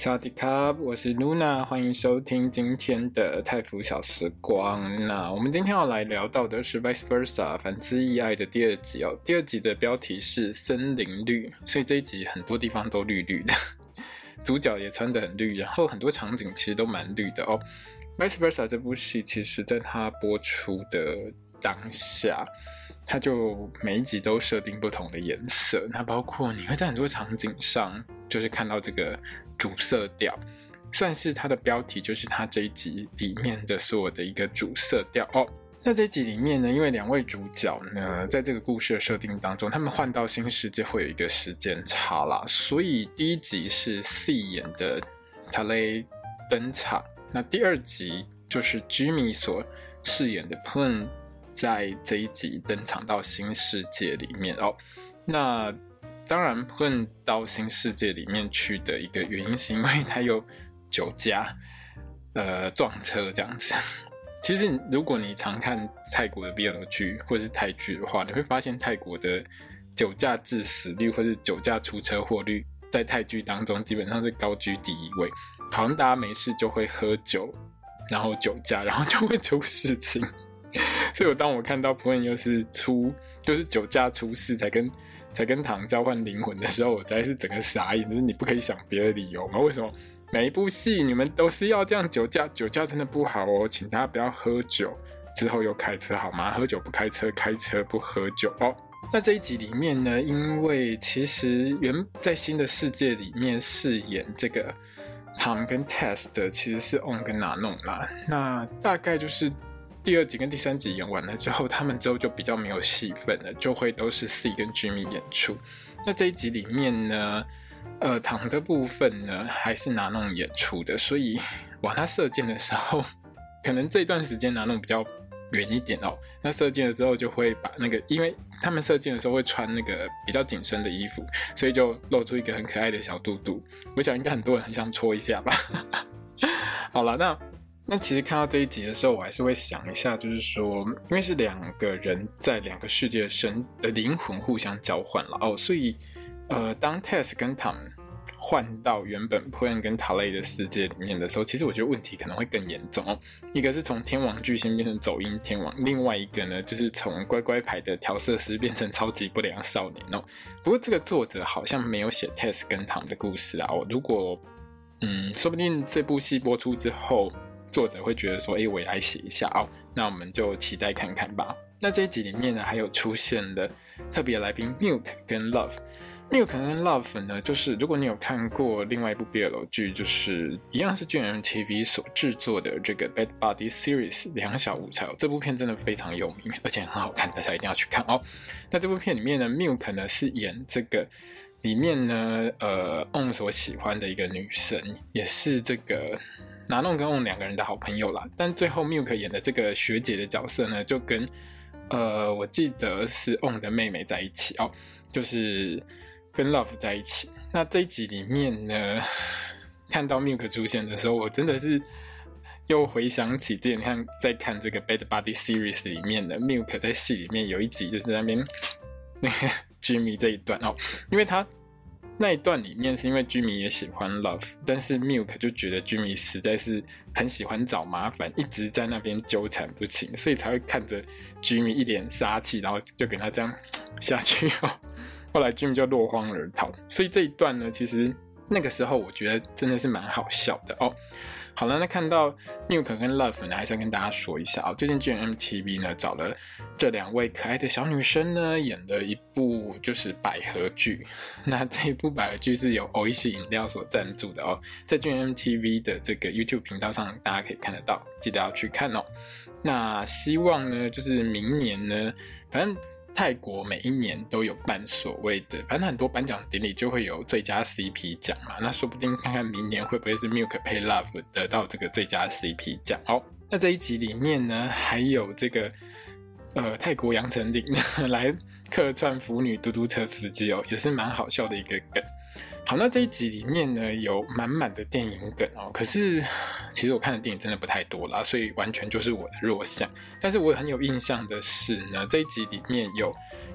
萨迪卡，我是 Luna，欢迎收听今天的泰腐小时光。那我们今天要来聊到的是《Vice Versa》反之亦爱的第二集哦。第二集的标题是森林绿，所以这一集很多地方都绿绿的，主角也穿得很绿，然后很多场景其实都蛮绿的哦。《Vice Versa》这部戏其实在它播出的当下，它就每一集都设定不同的颜色，那包括你会在很多场景上就是看到这个。主色调算是它的标题，就是它这一集里面的所有的一个主色调哦。那这一集里面呢，因为两位主角呢，在这个故事的设定当中，他们换到新世界会有一个时间差啦，所以第一集是 C 演的 Talay 登场，那第二集就是 Jimmy 所饰演的 Poon 在这一集登场到新世界里面哦。那当然，混到新世界里面去的一个原因，是因为他有酒驾，呃，撞车这样子。其实，如果你常看泰国的 BL 剧或是泰剧的话，你会发现泰国的酒驾致死率或是酒驾出车祸率，在泰剧当中基本上是高居第一位。好像大家没事就会喝酒，然后酒驾，然后就会出事情。所以，我当我看到普恩又是出，就是酒驾出事才跟。才跟唐交换灵魂的时候，我实在是整个傻眼。就是你不可以想别的理由吗？为什么每一部戏你们都是要这样酒驾？酒驾真的不好哦，请大家不要喝酒之后又开车好吗？喝酒不开车，开车不喝酒哦。那这一集里面呢，因为其实原在新的世界里面饰演这个唐跟 test，的其实是 On 跟哪弄啦。那大概就是。第二集跟第三集演完了之后，他们之后就比较没有戏份了，就会都是 C 跟 Jimmy 演出。那这一集里面呢，呃，唐的部分呢还是拿弄演出的，所以往他射箭的时候，可能这段时间拿弄比较远一点哦。那射箭的时候就会把那个，因为他们射箭的时候会穿那个比较紧身的衣服，所以就露出一个很可爱的小肚肚。我想应该很多人很想戳一下吧。好了，那。那其实看到这一集的时候，我还是会想一下，就是说，因为是两个人在两个世界的神的灵魂互相交换了哦，所以，呃，当 Tess 跟 Tom 换到原本 Poon 跟 Talay 的世界里面的时候，其实我觉得问题可能会更严重哦。一个是从天王巨星变成走音天王，另外一个呢，就是从乖乖牌的调色师变成超级不良少年哦。不过这个作者好像没有写 Tess 跟 Tom 的故事啊。哦，如果，嗯，说不定这部戏播出之后。作者会觉得说：“哎，我也来写一下哦。”那我们就期待看看吧。那这一集里面呢，还有出现的特别来宾 Milk 跟 Love。Milk 跟 Love 呢，就是如果你有看过另外一部 BL 剧，就是一样是 GMTV 所制作的这个 Bad Buddy Series 两小无猜哦。这部片真的非常有名，而且很好看，大家一定要去看哦。那这部片里面呢，Milk 呢是演这个里面呢，呃，On 所喜欢的一个女生，也是这个。拿弄跟 On 两个人的好朋友啦，但最后 Milk 演的这个学姐的角色呢，就跟呃，我记得是 On 的妹妹在一起哦，就是跟 Love 在一起。那这一集里面呢，看到 Milk 出现的时候，我真的是又回想起之前看在看这个 Bad Buddy Series 里面的 Milk 在戏里面有一集就是在那边 那个 Jimmy 这一段哦，因为他。那一段里面是因为居民也喜欢 Love，但是 Milk 就觉得居民实在是很喜欢找麻烦，一直在那边纠缠不清，所以才会看着居民一脸杀气，然后就给他这样 下去哦。后来居民就落荒而逃，所以这一段呢，其实那个时候我觉得真的是蛮好笑的哦。好了，那看到 Milk 跟 Love 呢，还是要跟大家说一下啊。最近 GMMTV 呢找了这两位可爱的小女生呢，演了一部就是百合剧。那这一部百合剧是由欧意识饮料所赞助的哦，在 GMMTV 的这个 YouTube 频道上，大家可以看得到，记得要去看哦。那希望呢，就是明年呢，反正。泰国每一年都有办所谓的，反正很多颁奖典礼就会有最佳 CP 奖嘛。那说不定看看明年会不会是 Milk 配 Love 得到这个最佳 CP 奖哦。那这一集里面呢，还有这个呃泰国杨丞琳 来客串腐女嘟嘟车司机哦，也是蛮好笑的一个梗。好，那这一集里面呢，有满满的电影梗哦。可是其实我看的电影真的不太多啦，所以完全就是我的弱项。但是我很有印象的是呢，这一集里面有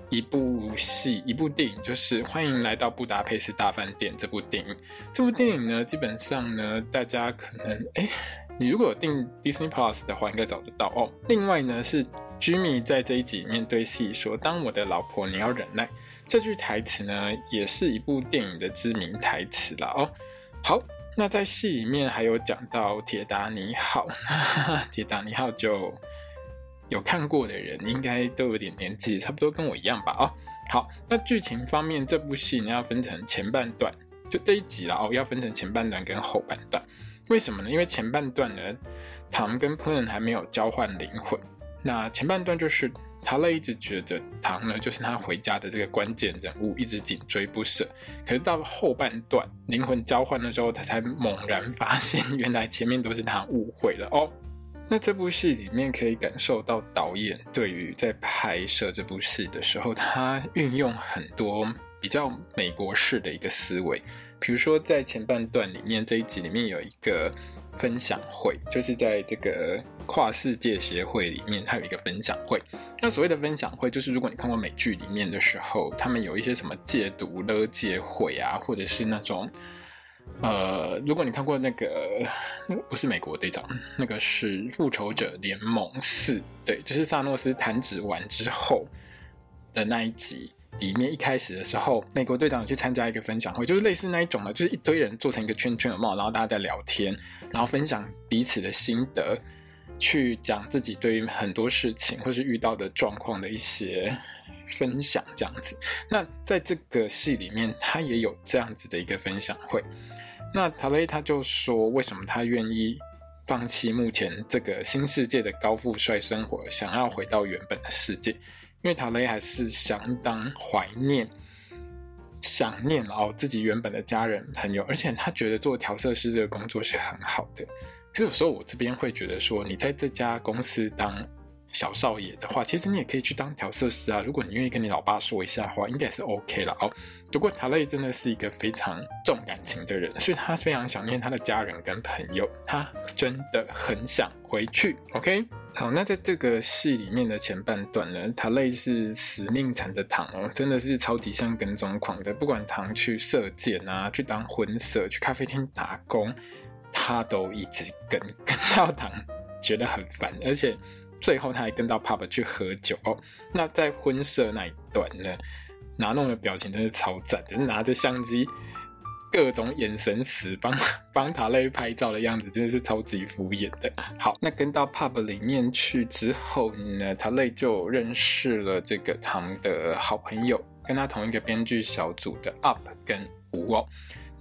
一部戏，一部电影，就是《欢迎来到布达佩斯大饭店》这部电影。这部电影呢，基本上呢，大家可能哎，你如果有订 Disney Plus 的话，应该找得到哦。另外呢，是 Jimmy 在这一集里面对戏说：“当我的老婆，你要忍耐。”这句台词呢，也是一部电影的知名台词啦哦。好，那在戏里面还有讲到《铁达尼号》，《铁达尼号》就有看过的人应该都有点年纪，差不多跟我一样吧哦。好，那剧情方面，这部戏呢要分成前半段，就这一集啦哦，要分成前半段跟后半段。为什么呢？因为前半段呢，唐跟 Poon 还没有交换灵魂，那前半段就是。塔勒一直觉得唐呢，就是他回家的这个关键人物，一直紧追不舍。可是到了后半段灵魂交换的时候，他才猛然发现，原来前面都是他误会了哦。那这部戏里面可以感受到导演对于在拍摄这部戏的时候，他运用很多比较美国式的一个思维。比如说在前半段里面，这一集里面有一个。分享会就是在这个跨世界协会里面，它有一个分享会。那所谓的分享会，就是如果你看过美剧里面的时候，他们有一些什么戒毒勒戒会啊，或者是那种，呃，如果你看过那个，不是美国队长，那个是复仇者联盟四，对，就是萨诺斯弹指完之后的那一集。里面一开始的时候，美国队长去参加一个分享会，就是类似那一种的，就是一堆人做成一个圈圈的帽，然后大家在聊天，然后分享彼此的心得，去讲自己对于很多事情或是遇到的状况的一些分享，这样子。那在这个戏里面，他也有这样子的一个分享会。那塔雷他就说，为什么他愿意放弃目前这个新世界的高富帅生活，想要回到原本的世界？因为塔雷还是相当怀念、想念哦自己原本的家人朋友，而且他觉得做调色师这个工作是很好的。可是有时候我这边会觉得说，你在这家公司当小少爷的话，其实你也可以去当调色师啊。如果你愿意跟你老爸说一下的话，应该也是 OK 了哦。不过塔雷真的是一个非常重感情的人，所以他非常想念他的家人跟朋友，他真的很想回去。OK。好，那在这个戏里面的前半段呢，塔雷是死命缠着糖哦，真的是超级像跟踪狂的。不管糖去射箭啊，去当婚摄，去咖啡厅打工，他都一直跟，跟到唐觉得很烦，而且最后他还跟到 pub 去喝酒哦。那在婚摄那一段呢，拿弄的表情真是超赞的，拿着相机。各种眼神死帮 帮塔雷拍照的样子，真的是超级敷衍的。好，那跟到 pub 里面去之后呢，塔雷就认识了这个唐的好朋友，跟他同一个编剧小组的 Up 跟吴哦。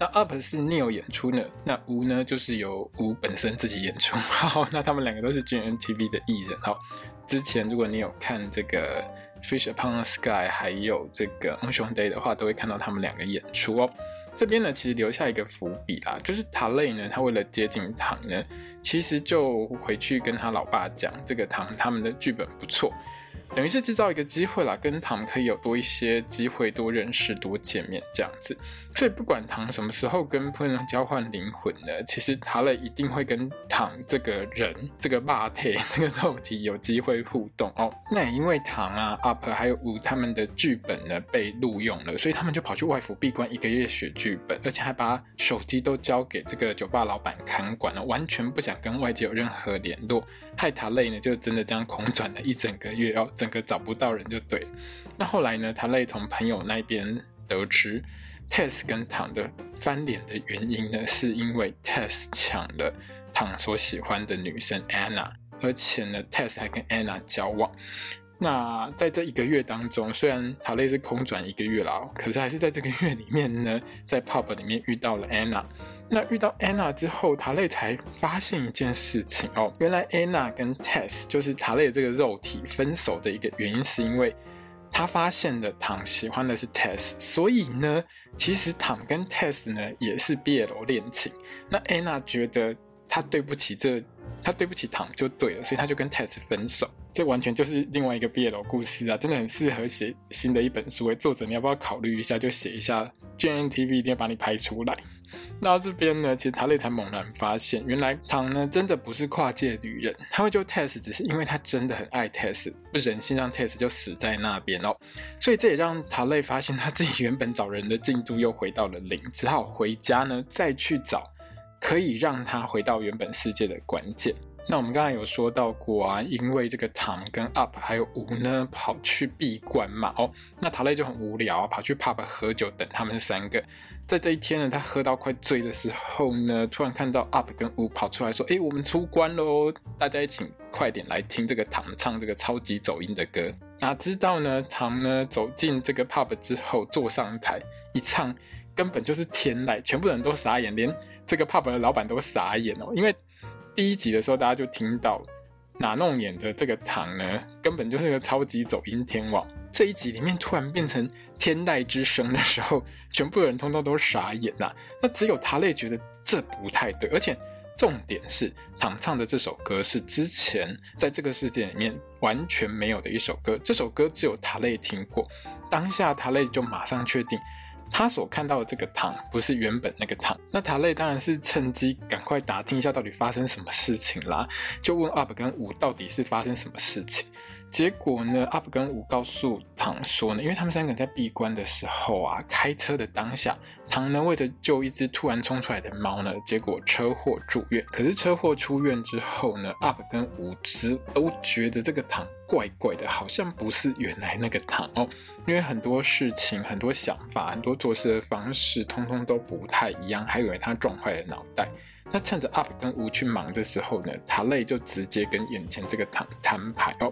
那 Up 是 Neil 演出呢，那吴呢就是由吴本身自己演出。好，那他们两个都是 GNTV 的艺人。好，之前如果你有看这个 Fish Upon a Sky，还有这个 On Day 的话，都会看到他们两个演出哦。这边呢，其实留下一个伏笔啦，就是塔雷呢，他为了接近唐呢，其实就回去跟他老爸讲，这个唐他们的剧本不错。等于是制造一个机会啦，跟唐可以有多一些机会，多认识、多见面这样子。所以不管唐什么时候跟朋友交换灵魂呢，其实塔勒一定会跟唐这个人、这个霸体、这个肉体有机会互动哦。那也因为唐啊、Up 还有吴他们的剧本呢被录用了，所以他们就跑去外府闭关一个月学剧本，而且还把手机都交给这个酒吧老板看管了，完全不想跟外界有任何联络。害塔勒呢就真的这样空转了一整个月哦。整个找不到人就对，那后来呢？塔勒从朋友那边得知，Tess 跟唐的翻脸的原因呢，是因为 Tess 抢了唐所喜欢的女生 Anna，而且呢，Tess 还跟 Anna 交往。那在这一个月当中，虽然塔雷是空转一个月了，可是还是在这个月里面呢，在 pub 里面遇到了 Anna。那遇到 Anna 之后，塔雷才发现一件事情哦，原来 Anna 跟 Tess 就是塔雷这个肉体分手的一个原因，是因为他发现了唐喜欢的是 Tess，所以呢，其实唐跟 Tess 呢也是 BL 恋情。那 Anna 觉得他对不起这他对不起唐就对了，所以他就跟 Tess 分手。这完全就是另外一个 BL 故事啊，真的很适合写新的一本书。作者，你要不要考虑一下，就写一下？GNTV 一定要把你拍出来。那这边呢，其实塔蕾才猛然发现，原来唐呢真的不是跨界旅人，他会救 Tess 只是因为他真的很爱 Tess，不忍心让 Tess 就死在那边哦。所以这也让塔蕾发现他自己原本找人的进度又回到了零，只好回家呢再去找可以让他回到原本世界的关键。那我们刚才有说到过啊，因为这个唐跟 Up 还有吴呢跑去闭关嘛，哦，那塔蕾就很无聊啊，跑去 Pub 喝酒等他们三个。在这一天呢，他喝到快醉的时候呢，突然看到 Up 跟吴跑出来说：“哎，我们出关喽！大家一起快点来听这个唐唱这个超级走音的歌。”哪知道呢，唐呢走进这个 Pub 之后坐上台一唱，根本就是天籁，全部人都傻眼，连这个 Pub 的老板都傻眼哦，因为。第一集的时候，大家就听到哪弄演的这个唐呢，根本就是个超级走音天王。这一集里面突然变成天籁之声的时候，全部人通通都傻眼呐。那只有塔蕾觉得这不太对，而且重点是唐唱的这首歌是之前在这个世界里面完全没有的一首歌，这首歌只有塔蕾听过。当下塔蕾就马上确定。他所看到的这个糖不是原本那个糖，那塔蕾当然是趁机赶快打听一下到底发生什么事情啦，就问 Up 跟五到底是发生什么事情。结果呢，Up 跟五告诉唐说呢，因为他们三个人在闭关的时候啊，开车的当下，唐呢为了救一只突然冲出来的猫呢，结果车祸住院。可是车祸出院之后呢，Up 跟吴之都觉得这个唐怪怪的，好像不是原来那个唐哦，因为很多事情、很多想法、很多做事的方式，通通都不太一样，还以为他撞坏了脑袋。那趁着 Up 跟五去忙的时候呢，塔累就直接跟眼前这个唐摊牌哦。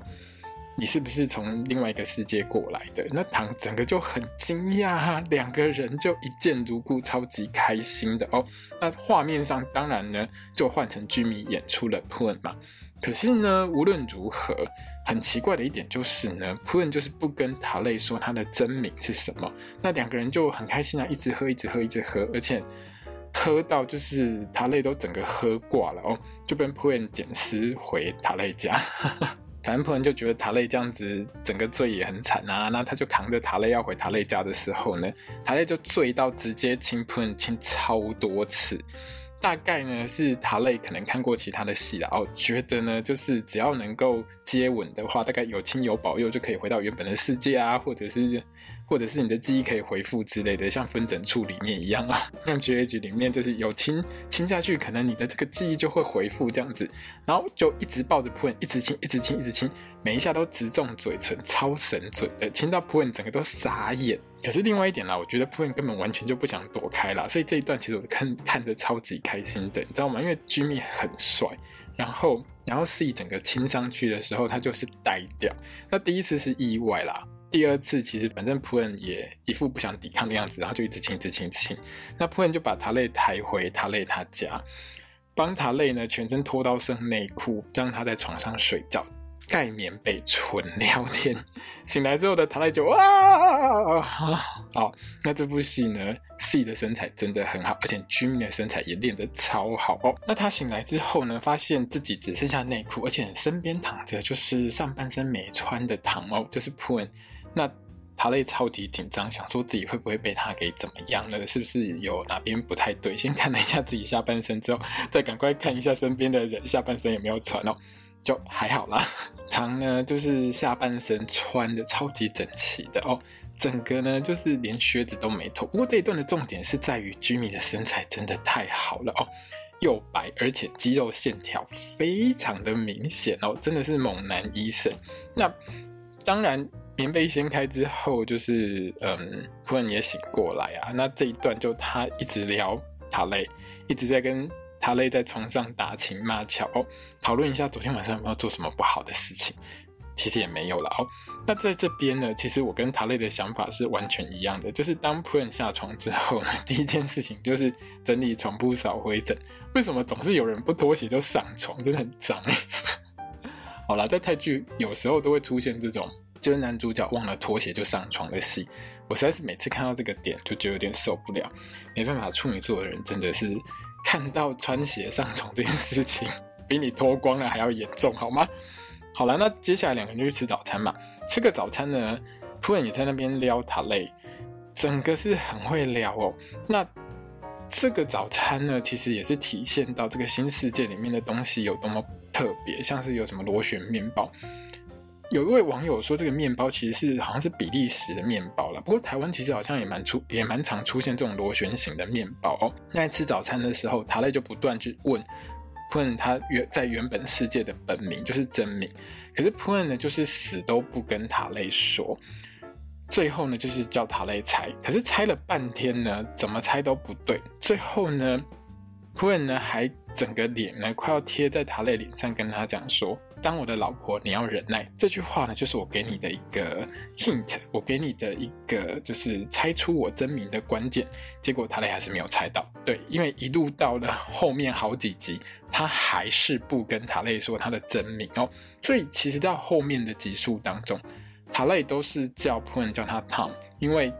你是不是从另外一个世界过来的？那唐整个就很惊讶啊，两个人就一见如故，超级开心的哦。那画面上当然呢，就换成居民演出了 Poon 嘛。可是呢，无论如何，很奇怪的一点就是呢，Poon 就是不跟塔蕾说他的真名是什么。那两个人就很开心啊，一直喝，一直喝，一直喝，而且喝到就是塔蕾都整个喝挂了哦，就跟 Poon 捡尸回塔蕾家。反正 Poon 就觉得塔雷这样子整个醉也很惨啊，那他就扛着塔雷要回塔雷家的时候呢，塔雷就醉到直接亲喷亲超多次。大概呢是塔雷可能看过其他的戏了哦，觉得呢就是只要能够接吻的话，大概有亲有保佑就可以回到原本的世界啊，或者是或者是你的记忆可以回复之类的，像分诊处里面一样啊，像 GH 里面就是有亲亲下去，可能你的这个记忆就会回复这样子，然后就一直抱着 Poon，一直亲，一直亲，一直亲，每一下都直中嘴唇，超神准的，亲到 Poon 整个都傻眼。可是另外一点啦，我觉得 Poon 根本完全就不想躲开啦，所以这一段其实我看看着超级开心的，你知道吗？因为 Jimmy 很帅，然后然后 C 整个亲上去的时候，他就是呆掉。那第一次是意外啦，第二次其实反正普恩也一副不想抵抗的样子，然后就一直亲，一直亲，亲。那 Poon 就把塔累抬回塔累他家，帮塔累呢全身脱到剩内裤，让他在床上睡觉。盖棉被纯聊天，醒来之后的塔累就哇，好，那这部戏呢，C 的身材真的很好，而且 Jim 的身材也练得超好哦。那他醒来之后呢，发现自己只剩下内裤，而且身边躺着就是上半身没穿的唐哦，就是普恩。那塔蕾超级紧张，想说自己会不会被他给怎么样了？是不是有哪边不太对？先看了一下自己下半身之后，再赶快看一下身边的人下半身有没有穿哦。就还好啦，唐呢就是下半身穿的超级整齐的哦，整个呢就是连靴子都没脱。不过这一段的重点是在于居民的身材真的太好了哦，又白而且肌肉线条非常的明显哦，真的是猛男医生。那当然棉被掀开之后，就是嗯，突然也醒过来啊。那这一段就他一直聊塔蕾，一直在跟。塔蕾在床上打情骂俏哦，讨论一下昨天晚上有没有做什么不好的事情，其实也没有了哦。那在这边呢，其实我跟塔蕾的想法是完全一样的，就是当 Poon 下床之后呢，第一件事情就是整理床铺、扫灰尘。为什么总是有人不脱鞋就上床？真的很脏。好啦，在泰剧有时候都会出现这种，就是男主角忘了脱鞋就上床的戏。我实在是每次看到这个点就觉得有点受不了。没办法，处女座的人真的是。看到穿鞋上床这件事情，比你脱光了还要严重，好吗？好了，那接下来两个人就去吃早餐嘛。吃个早餐呢，突然也在那边撩塔蕾，整个是很会撩哦。那这个早餐呢，其实也是体现到这个新世界里面的东西有多么特别，像是有什么螺旋面包。有一位网友说，这个面包其实是好像是比利时的面包了。不过台湾其实好像也蛮出也蛮常出现这种螺旋形的面包哦。那在吃早餐的时候，塔蕾就不断去问普恩他原在原本世界的本名就是真名，可是普恩呢就是死都不跟塔蕾说。最后呢就是叫塔蕾猜，可是猜了半天呢，怎么猜都不对。最后呢，普恩呢还整个脸呢快要贴在塔蕾脸上，跟他讲说。当我的老婆，你要忍耐。这句话呢，就是我给你的一个 hint，我给你的一个就是猜出我真名的关键。结果塔雷还是没有猜到，对，因为一路到了后面好几集，他还是不跟塔雷说他的真名哦。所以其实到后面的集数当中，塔雷都是叫 Pun，叫他 Tom，因为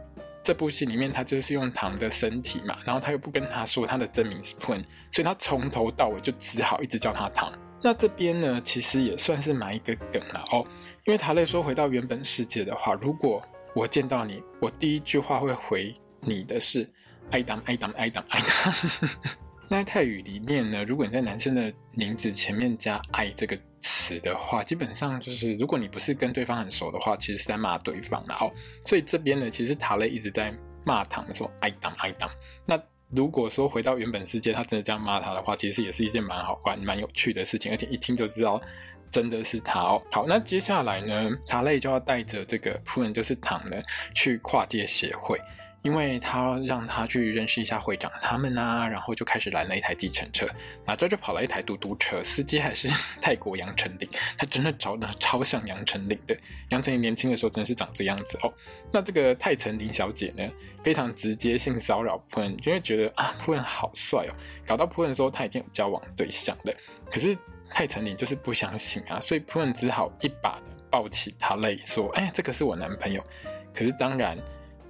这部戏里面他就是用 Tom 的身体嘛，然后他又不跟他说他的真名是普恩，所以他从头到尾就只好一直叫他唐。那这边呢，其实也算是埋一个梗了哦，因为塔雷说回到原本世界的话，如果我见到你，我第一句话会回你的是爱当爱当爱当爱当。那泰语里面呢，如果你在男生的名字前面加爱这个词的话，基本上就是如果你不是跟对方很熟的话，其实是在骂对方了哦。所以这边呢，其实塔雷一直在骂唐说爱当爱当。那如果说回到原本世界，他真的这样骂他的话，其实也是一件蛮好玩、蛮有趣的事情，而且一听就知道真的是他哦。好，那接下来呢，塔蕾就要带着这个仆人，就是唐呢，去跨界协会。因为他让他去认识一下会长他们啊，然后就开始拦了一台计程车，那这就跑了一台嘟嘟车，司机还是 泰国杨丞琳，他真的长得超像杨丞琳的。杨丞琳年轻的时候真的是长这样子哦。那这个泰丞琳小姐呢，非常直接性骚扰普恩，因为觉得啊普恩好帅哦，搞到普恩说他已经有交往对象了，可是泰丞琳就是不相信啊，所以普恩只好一把抱起塔蕾说，哎，这个是我男朋友。可是当然。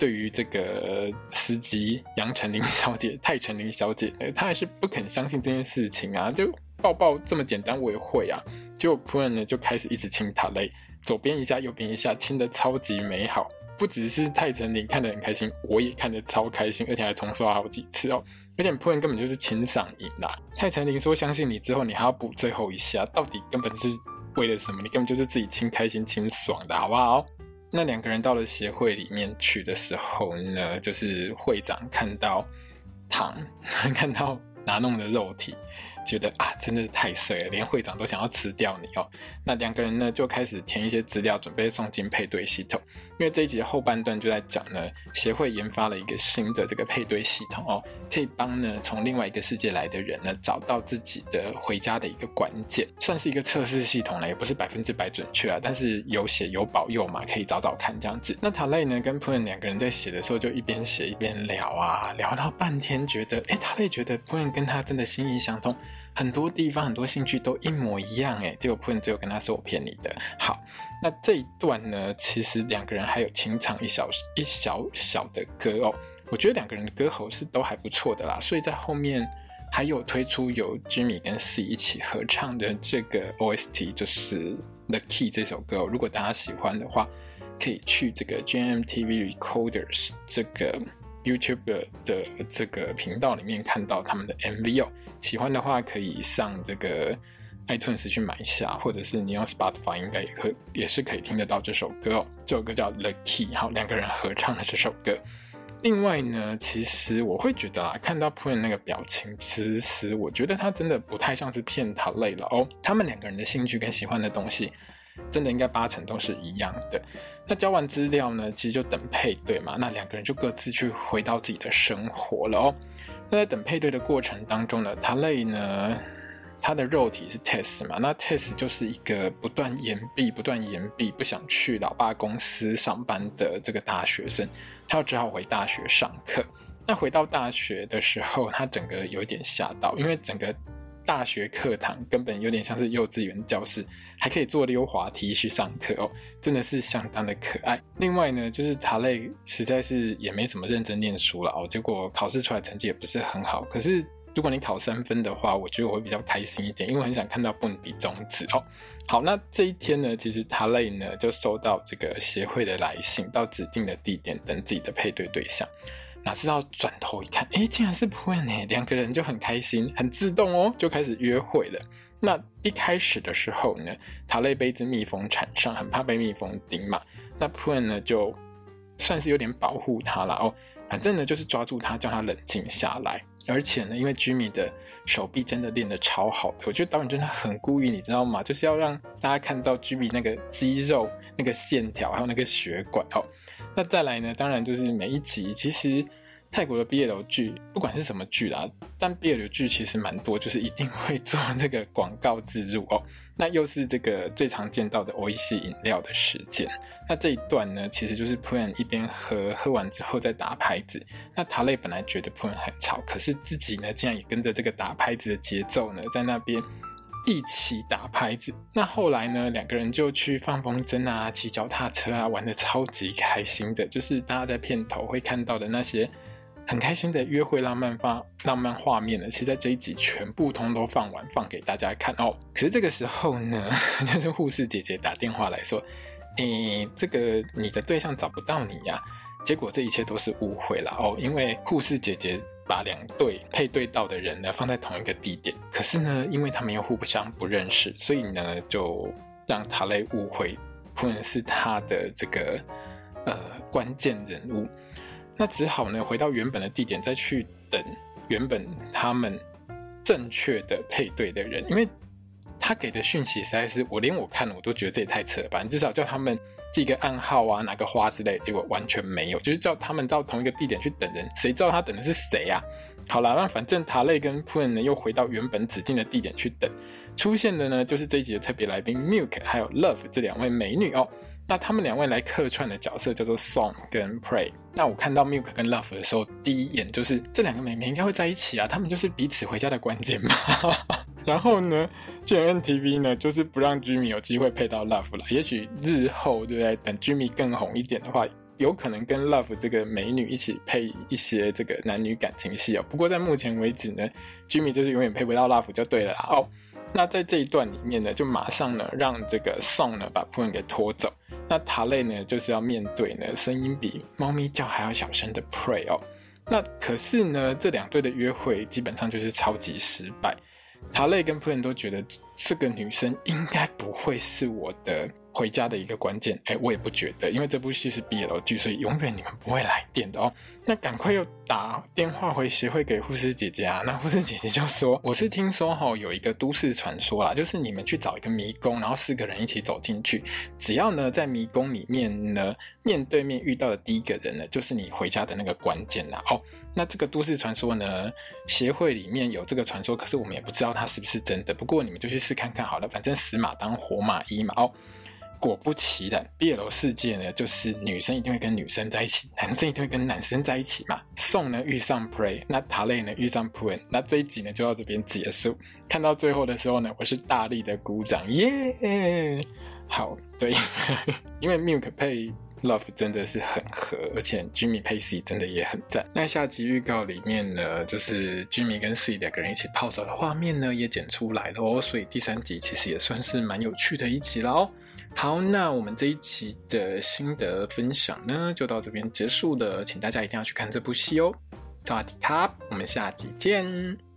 对于这个司机杨丞琳小姐、泰丞琳小姐，她还是不肯相信这件事情啊！就抱抱这么简单，我也会啊！结果普恩呢就开始一直亲她嘞，左边一下，右边一下，亲得超级美好。不只是泰丞琳看得很开心，我也看得超开心，而且还重刷好几次哦！而且普恩根本就是亲上瘾啦！泰丞琳说相信你之后，你还要补最后一下，到底根本是为了什么？你根本就是自己亲开心、亲爽的，好不好？那两个人到了协会里面去的时候呢，就是会长看到唐，看到拿弄的肉体。觉得啊，真的是太衰了，连会长都想要辞掉你哦。那两个人呢，就开始填一些资料，准备送进配对系统。因为这一集的后半段就在讲呢，协会研发了一个新的这个配对系统哦，可以帮呢从另外一个世界来的人呢找到自己的回家的一个关键，算是一个测试系统了，也不是百分之百准确啊，但是有写有保佑嘛，可以找找看这样子。那塔蕾呢跟普恩两个人在写的时候，就一边写一边聊啊，聊到半天，觉得哎，塔蕾觉得普恩跟他真的心意相通。很多地方很多兴趣都一模一样诶，结果普恩只有跟他说我骗你的。好，那这一段呢，其实两个人还有清唱一小一小小的歌哦。我觉得两个人的歌喉是都还不错的啦，所以在后面还有推出由 Jimmy 跟 C 一起合唱的这个 OST，就是 The Key 这首歌。如果大家喜欢的话，可以去这个 GMMTV Recorders 这个。YouTube 的这个频道里面看到他们的 MV 哦，喜欢的话可以上这个 iTunes 去买一下，或者是你用 Spotify 应该也可也是可以听得到这首歌哦。这首歌叫 The Key，然后两个人合唱的这首歌。另外呢，其实我会觉得啊，看到 Pun 那个表情，其实我觉得他真的不太像是骗他累了哦。他们两个人的兴趣跟喜欢的东西。真的应该八成都是一样的。那交完资料呢，其实就等配对嘛。那两个人就各自去回到自己的生活了哦。那在等配对的过程当中呢，塔蕾呢，他的肉体是 test 嘛。那 test 就是一个不断延毕、不断延毕、不想去老爸公司上班的这个大学生，他只好回大学上课。那回到大学的时候，他整个有一点吓到，因为整个。大学课堂根本有点像是幼稚园教室，还可以坐溜滑梯去上课哦，真的是相当的可爱。另外呢，就是塔累实在是也没怎么认真念书了哦，结果考试出来成绩也不是很好。可是如果你考三分的话，我觉得我会比较开心一点，因为很想看到 Boone 比中指哦。好，那这一天呢，其实塔累呢就收到这个协会的来信，到指定的地点等自己的配对对象。哪知道转头一看，诶，竟然是普恩呢！两个人就很开心，很自动哦，就开始约会了。那一开始的时候呢，Talay 被一只蜜蜂缠上，很怕被蜜蜂叮嘛。那普恩呢就算是有点保护他了哦。反正呢，就是抓住他，叫他冷静下来。而且呢，因为 Jimmy 的手臂真的练得超好，我觉得导演真的很故意，你知道吗？就是要让大家看到 Jimmy 那个肌肉、那个线条，还有那个血管哦。那再来呢，当然就是每一集其实。泰国的 BL 剧，不管是什么剧啦，但 BL 剧其实蛮多，就是一定会做这个广告植入哦。那又是这个最常见到的美味しい饮料的时间。那这一段呢，其实就是 Poon 一边喝，喝完之后再打拍子。那塔类本来觉得 Poon 很吵，可是自己呢，竟然也跟着这个打拍子的节奏呢，在那边一起打拍子。那后来呢，两个人就去放风筝啊，骑脚踏车啊，玩得超级开心的，就是大家在片头会看到的那些。很开心的约会浪漫画浪漫画面呢，其实在这一集全部通都放完，放给大家看哦。可是这个时候呢，就是护士姐姐打电话来说：“诶，这个你的对象找不到你呀。”结果这一切都是误会了哦，因为护士姐姐把两对配对到的人呢放在同一个地点，可是呢，因为他们又互不相不认识，所以呢就让塔雷误会，可能是他的这个呃关键人物。那只好呢，回到原本的地点，再去等原本他们正确的配对的人，因为他给的讯息实在是我连我看了我都觉得这也太扯了吧！你至少叫他们寄个暗号啊，拿个花之类，结果完全没有，就是叫他们到同一个地点去等人，谁知道他等的是谁呀？好了，那反正 Talay 跟 Poon 呢又回到原本指定的地点去等，出现的呢就是这一集的特别来宾 Milk 还有 Love 这两位美女哦。那他们两位来客串的角色叫做 Song 跟 Pray。那我看到 Milk 跟 Love 的时候，第一眼就是这两个妹妹应该会在一起啊，他们就是彼此回家的关键嘛。然后呢，GMMTV 呢就是不让 Jimmy 有机会配到 Love 了。也许日后对不对？等 Jimmy 更红一点的话，有可能跟 Love 这个美女一起配一些这个男女感情戏哦。不过在目前为止呢，Jimmy 就是永远配不到 Love 就对了啦。哦，那在这一段里面呢，就马上呢让这个 Song 呢把普恩给拖走。那塔类呢，就是要面对呢声音比猫咪叫还要小声的 pray 哦。那可是呢，这两对的约会基本上就是超级失败。塔类跟普恩都觉得这个女生应该不会是我的。回家的一个关键，哎，我也不觉得，因为这部戏是 BL 剧，所以永远你们不会来电的哦。那赶快又打电话回协会给护士姐姐啊。那护士姐姐就说：“ 我是听说哈，有一个都市传说啦，就是你们去找一个迷宫，然后四个人一起走进去，只要呢在迷宫里面呢面对面遇到的第一个人呢，就是你回家的那个关键啦。哦，那这个都市传说呢，协会里面有这个传说，可是我们也不知道它是不是真的。不过你们就去试看看好了，反正死马当活马医嘛。哦。”果不其然，BL 世界呢，就是女生一定会跟女生在一起，男生一定会跟男生在一起嘛。宋呢遇上 Pray，那 Talay 呢遇上 Poon，那这一集呢就到这边结束。看到最后的时候呢，我是大力的鼓掌，耶、好，对，因为 Milk 配 Love 真的是很合，而且 Jimmy 配 C 真的也很赞。那下集预告里面呢，就是 Jimmy 跟 C 两个人一起泡澡的画面呢也剪出来了哦，所以第三集其实也算是蛮有趣的一集了哦。好，那我们这一期的心得分享呢，就到这边结束了，请大家一定要去看这部戏哦。Top，，我们下集见。